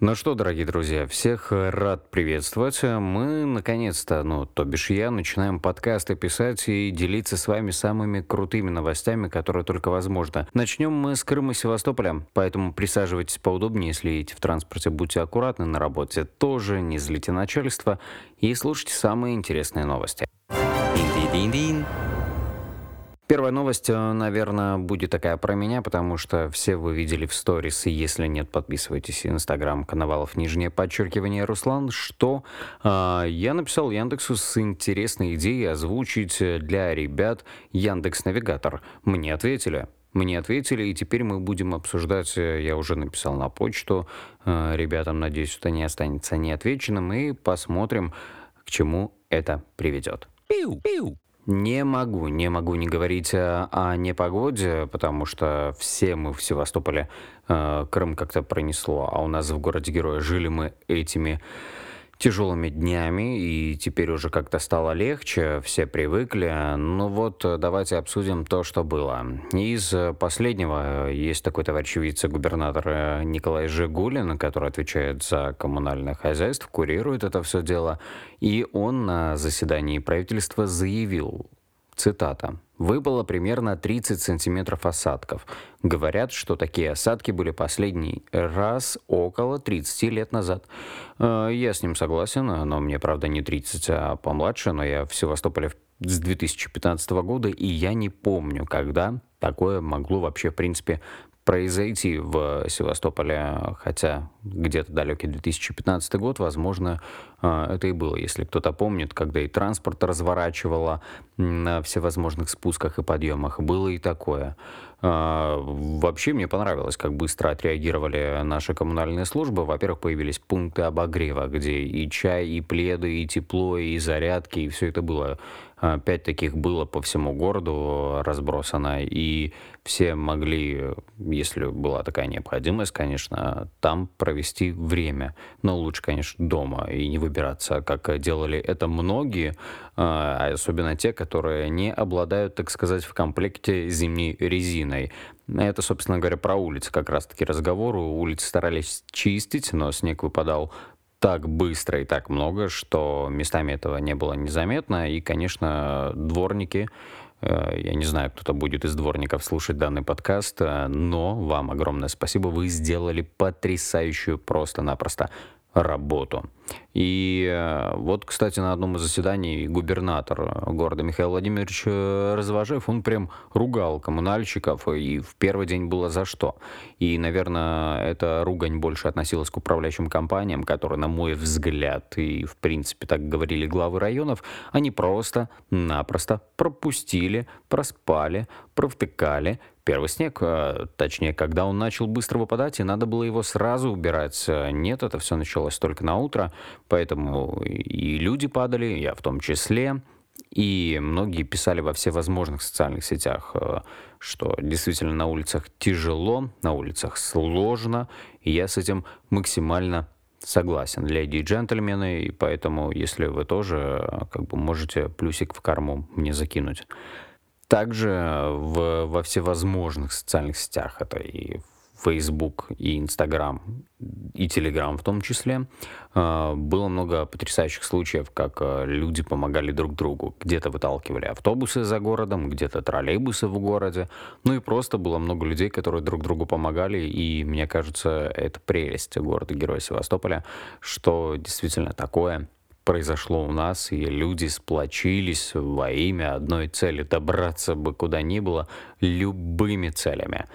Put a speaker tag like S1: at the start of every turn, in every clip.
S1: Ну что, дорогие друзья, всех рад приветствовать. Мы, наконец-то, ну, то бишь я, начинаем подкасты писать и делиться с вами самыми крутыми новостями, которые только возможно. Начнем мы с Крыма и Севастополя, поэтому присаживайтесь поудобнее, если едете в транспорте, будьте аккуратны на работе, тоже не злите начальство и слушайте самые интересные новости. Дин-дин-дин-дин. Первая новость, э, наверное, будет такая про меня, потому что все вы видели в сторис, и если нет, подписывайтесь. Инстаграм, Коновалов, нижнее подчеркивание, Руслан, что э, я написал Яндексу с интересной идеей озвучить для ребят Яндекс Навигатор. Мне ответили. Мне ответили, и теперь мы будем обсуждать, э, я уже написал на почту, э, ребятам, надеюсь, это не останется неотвеченным, и посмотрим, к чему это приведет. Пиу, пиу. Не могу, не могу не говорить о, о непогоде, потому что все мы в Севастополе э, Крым как-то пронесло, а у нас в городе Героя жили мы этими тяжелыми днями, и теперь уже как-то стало легче, все привыкли. Ну вот, давайте обсудим то, что было. Из последнего есть такой товарищ вице-губернатор Николай Жигулин, который отвечает за коммунальное хозяйство, курирует это все дело, и он на заседании правительства заявил, цитата, выпало примерно 30 сантиметров осадков. Говорят, что такие осадки были последний раз около 30 лет назад. Э, я с ним согласен, но мне, правда, не 30, а помладше, но я в Севастополе с 2015 года, и я не помню, когда такое могло вообще, в принципе, произойти в Севастополе, хотя где-то далекий 2015 год, возможно, а, это и было, если кто-то помнит, когда и транспорт разворачивало на всевозможных спусках и подъемах, было и такое. А, вообще мне понравилось, как быстро отреагировали наши коммунальные службы. Во-первых, появились пункты обогрева, где и чай, и пледы, и тепло, и зарядки, и все это было пять таких было по всему городу разбросано, и все могли, если была такая необходимость, конечно, там провести время. Но лучше, конечно, дома и не выбираться, как делали это многие, а особенно те, которые не обладают, так сказать, в комплекте зимней резиной. Это, собственно говоря, про улицы как раз-таки разговор. Улицы старались чистить, но снег выпадал так быстро и так много, что местами этого не было незаметно. И, конечно, дворники, э, я не знаю, кто-то будет из дворников слушать данный подкаст, э, но вам огромное спасибо. Вы сделали потрясающую просто-напросто работу. И э, вот, кстати, на одном из заседаний губернатор города Михаил Владимирович э, Развожев, он прям ругал коммунальщиков, и в первый день было за что. И, наверное, эта ругань больше относилась к управляющим компаниям, которые, на мой взгляд, и, в принципе, так говорили главы районов, они просто-напросто пропустили, проспали, провтыкали первый снег, точнее, когда он начал быстро выпадать, и надо было его сразу убирать. Нет, это все началось только на утро, поэтому и люди падали, я в том числе. И многие писали во всевозможных социальных сетях, э, что действительно на улицах тяжело, на улицах сложно, и я с этим максимально согласен, леди и джентльмены, и поэтому, если вы тоже э, как бы можете плюсик в корму мне закинуть. Также в, во всевозможных социальных сетях, это и Facebook, и Instagram, и Telegram в том числе, а, было много потрясающих случаев, как а, люди помогали друг другу. Где-то выталкивали автобусы за городом, где-то троллейбусы в городе. Ну и просто было много людей, которые друг другу помогали. И мне кажется, это прелесть города-героя Севастополя, что действительно такое произошло у нас, и люди сплочились во имя одной цели — добраться бы куда ни было любыми целями.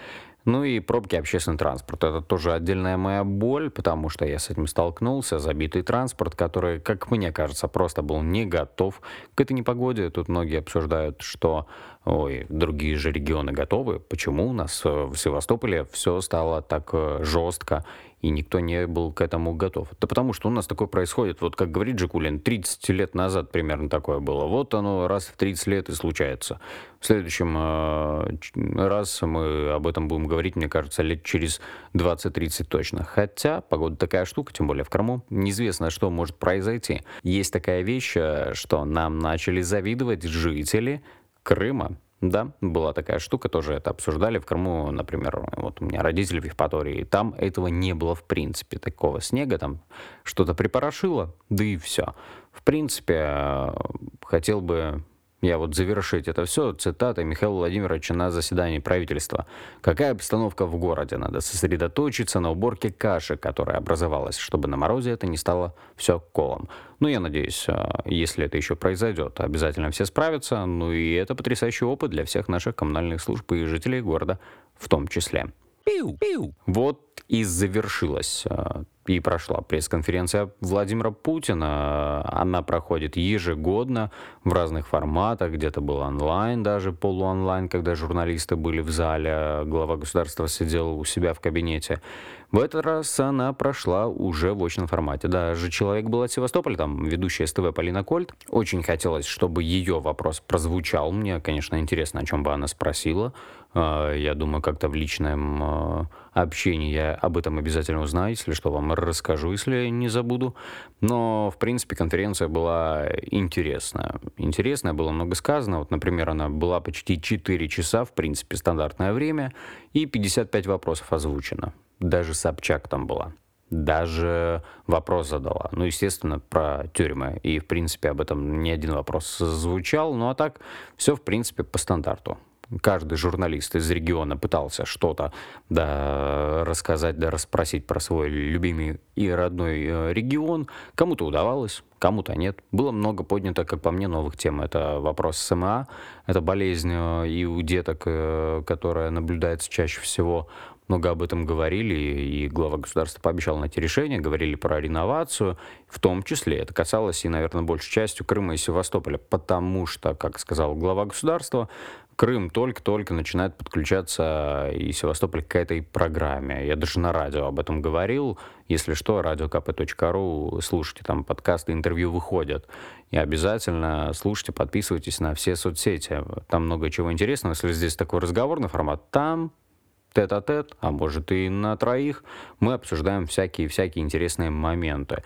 S1: Ну и пробки общественный транспорт. Это тоже отдельная моя боль, потому что я с этим столкнулся. Забитый транспорт, который, как мне кажется, просто был не готов к этой непогоде. Тут многие обсуждают, что ой, другие же регионы готовы. Почему у нас в Севастополе все стало так э, жестко и никто не был к этому готов. Да потому что у нас такое происходит, вот как говорит Джекулин, 30 лет назад примерно такое было. Вот оно раз в 30 лет и случается. В следующем э, раз мы об этом будем говорить, мне кажется, лет через 20-30 точно. Хотя погода такая штука, тем более в Крыму, неизвестно, что может произойти. Есть такая вещь, э, что нам начали завидовать жители Крыма. Да, была такая штука, тоже это обсуждали в Крыму, например, вот у меня родители в Евпатории, там этого не было в принципе, такого снега, там что-то припорошило, да и все. В принципе, хотел бы я вот завершить это все цитатой Михаила Владимировича на заседании правительства. Какая обстановка в городе? Надо сосредоточиться на уборке каши, которая образовалась, чтобы на морозе это не стало все колом. Ну, я надеюсь, а, если это еще произойдет, обязательно все справятся. Ну и это потрясающий опыт для всех наших коммунальных служб и жителей города в том числе. Пиу, пиу. Вот и завершилась а, и прошла пресс-конференция Владимира Путина. Она проходит ежегодно в разных форматах, где-то был онлайн, даже полуонлайн, когда журналисты были в зале, глава государства сидел у себя в кабинете. В этот раз она прошла уже в очном формате. Даже человек был от Севастополя, там ведущая СТВ Полина Кольт. Очень хотелось, чтобы ее вопрос прозвучал. Мне, конечно, интересно, о чем бы она спросила. А, я думаю, как-то в личном а, общении я об этом обязательно узнаю, если что, вам расскажу, если не забуду. Но, в принципе, конференция была интересная. Интересная, было много сказано. Вот, например, она была почти 4 часа, в принципе, стандартное время, и 55 вопросов озвучено. Даже Собчак там была даже вопрос задала. Ну, естественно, про тюрьмы. И, в принципе, об этом ни один вопрос звучал. Ну, а так, все, в принципе, по стандарту каждый журналист из региона пытался что-то да, рассказать, да, расспросить про свой любимый и родной э, регион. Кому-то удавалось, кому-то нет. Было много поднято, как по мне, новых тем. Это вопрос СМА, это болезнь э, и у деток, э, которая наблюдается чаще всего много об этом говорили, и глава государства пообещал найти решение, говорили про реновацию, в том числе это касалось и, наверное, большей частью Крыма и Севастополя, потому что, как сказал глава государства, Крым только-только начинает подключаться и Севастополь к этой программе. Я даже на радио об этом говорил. Если что, radiokp.ru, слушайте, там подкасты, интервью выходят. И обязательно слушайте, подписывайтесь на все соцсети. Там много чего интересного. Если здесь такой разговорный формат, там тет-а-тет, а может и на троих, мы обсуждаем всякие-всякие интересные моменты.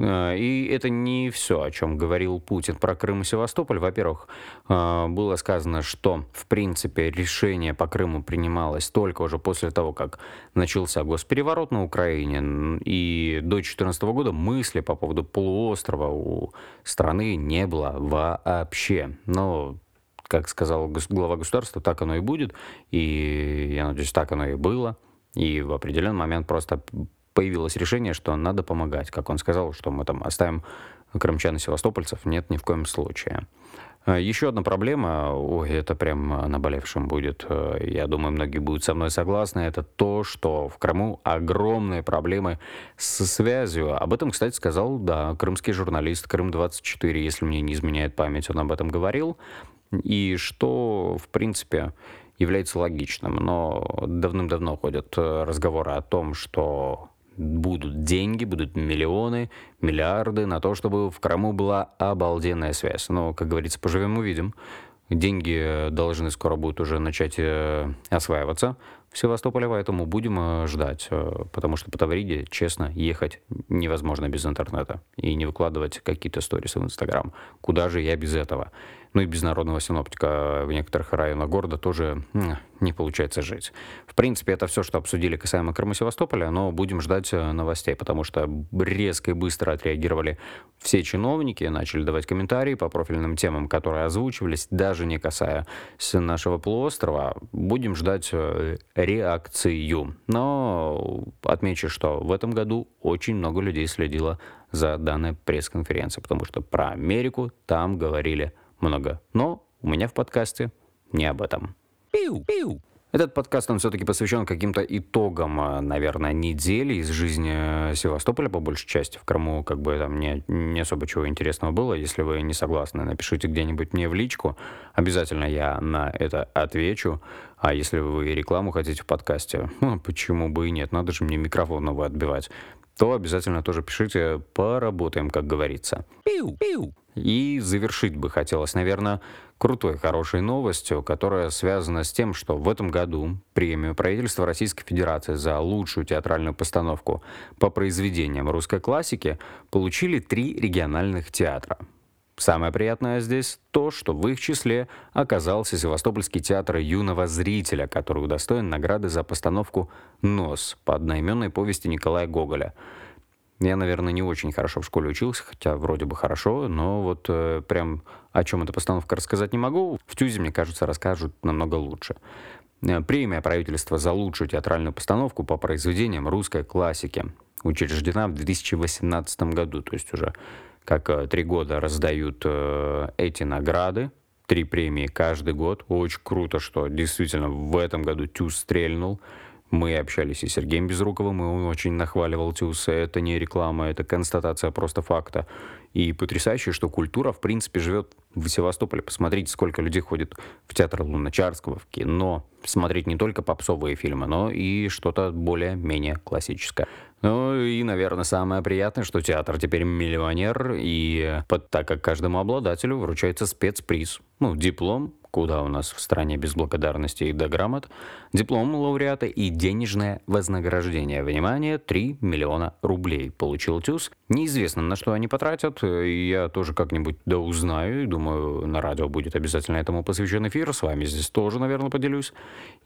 S1: Э, и это не все, о чем говорил Путин про Крым и Севастополь. Во-первых, э, было сказано, что, в принципе, решение по Крыму принималось только уже после того, как начался госпереворот на Украине. И до 2014 года мысли по поводу полуострова у страны не было вообще. Но как сказал глава государства, так оно и будет. И я надеюсь, так оно и было. И в определенный момент просто появилось решение, что надо помогать. Как он сказал, что мы там оставим крымчан и севастопольцев. Нет, ни в коем случае. А, Еще одна проблема, ой, это прям наболевшим будет, э, я думаю, многие будут со мной согласны, это то, что в Крыму огромные проблемы со связью. Об этом, кстати, сказал, да, крымский журналист Крым-24, если мне не изменяет память, он об этом говорил. И что, в принципе, является логичным. Но давным-давно ходят э, разговоры о том, что будут деньги, будут миллионы, миллиарды на то, чтобы в Крыму была обалденная связь. Но, как говорится, поживем увидим. Деньги должны скоро будут уже начать э, осваиваться в Севастополе, поэтому будем э, ждать, э, потому что по Тавриде, честно, ехать невозможно без интернета и не выкладывать какие-то сторисы в Инстаграм. Куда же я без этого? Ну и без народного синоптика в некоторых районах города тоже не получается жить. В принципе, это все, что обсудили касаемо Крыма Севастополя, но будем ждать э, новостей, потому что резко и быстро отреагировали все чиновники, начали давать комментарии по профильным темам, которые озвучивались, даже не касаясь нашего полуострова. Будем ждать э, реакцию. Но отмечу, что в этом году очень много людей следило за данной пресс-конференцией, потому что про Америку там говорили много. Но у меня в подкасте не об этом. Пиу, пиу. Этот подкаст, он все-таки посвящен каким-то итогам, а, наверное, недели из жизни Севастополя, по большей части. В Крыму как бы там не, не особо чего интересного было. Если вы не согласны, напишите где-нибудь мне в личку. Обязательно я на это отвечу. А если вы рекламу хотите в подкасте, ну, почему бы и нет, надо же мне микрофон новый отбивать, то обязательно тоже пишите, поработаем, как говорится. Пиу, пиу. И завершить бы хотелось, наверное, крутой, хорошей новостью, которая связана с тем, что в этом году премию правительства Российской Федерации за лучшую театральную постановку по произведениям русской классики получили три региональных театра. Самое приятное здесь то, что в их числе оказался Севастопольский театр юного зрителя, который удостоен награды за постановку «Нос» по одноименной повести Николая Гоголя. Я, наверное, не очень хорошо в школе учился, хотя вроде бы хорошо, но вот э, прям о чем эта постановка рассказать не могу. В ТЮЗе, мне кажется, расскажут намного лучше. Э, премия правительства за лучшую театральную постановку по произведениям русской классики учреждена в 2018 году, то есть уже как э, три года раздают э, эти награды, три премии каждый год. Очень круто, что действительно в этом году Тюз стрельнул. Мы общались и с Сергеем Безруковым, и он очень нахваливал ТЮЗ. Это не реклама, это констатация просто факта. И потрясающе, что культура, в принципе, живет в Севастополе. Посмотрите, сколько людей ходит в театр Луначарского, в кино. Смотреть не только попсовые фильмы, но и что-то более-менее классическое. Ну и, наверное, самое приятное, что театр теперь миллионер, и так как каждому обладателю вручается спецприз. Ну, диплом куда у нас в стране без благодарности и до грамот, диплом лауреата и денежное вознаграждение. Внимание, 3 миллиона рублей получил ТЮЗ. Неизвестно, на что они потратят, я тоже как-нибудь да узнаю, думаю, на радио будет обязательно этому посвящен эфир, с вами здесь тоже, наверное, поделюсь.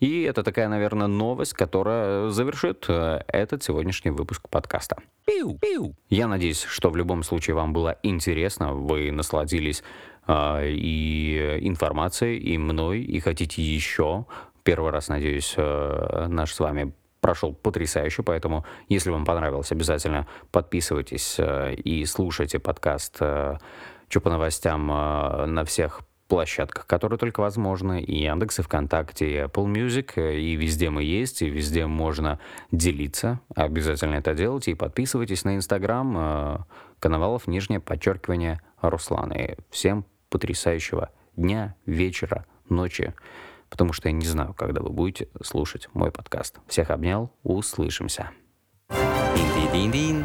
S1: И это такая, наверное, новость, которая завершит э, этот сегодняшний выпуск подкаста. Пиу, пиу. Я надеюсь, что в любом случае вам было интересно, вы насладились а, и информацией, и мной, и хотите еще. Первый раз, надеюсь, э, наш с вами прошел потрясающе, поэтому, если вам понравилось, обязательно подписывайтесь э, и слушайте подкаст э, «Чё по новостям» на всех площадках, которые только возможны, и Яндекс, и ВКонтакте, и Apple Music, и везде мы есть, и везде можно делиться. Обязательно это делайте, и подписывайтесь на Инстаграм, Коновалов, нижнее подчеркивание, Руслан. И всем потрясающего дня, вечера, ночи, потому что я не знаю, когда вы будете слушать мой подкаст. Всех обнял, услышимся. Дин-дин-дин-дин.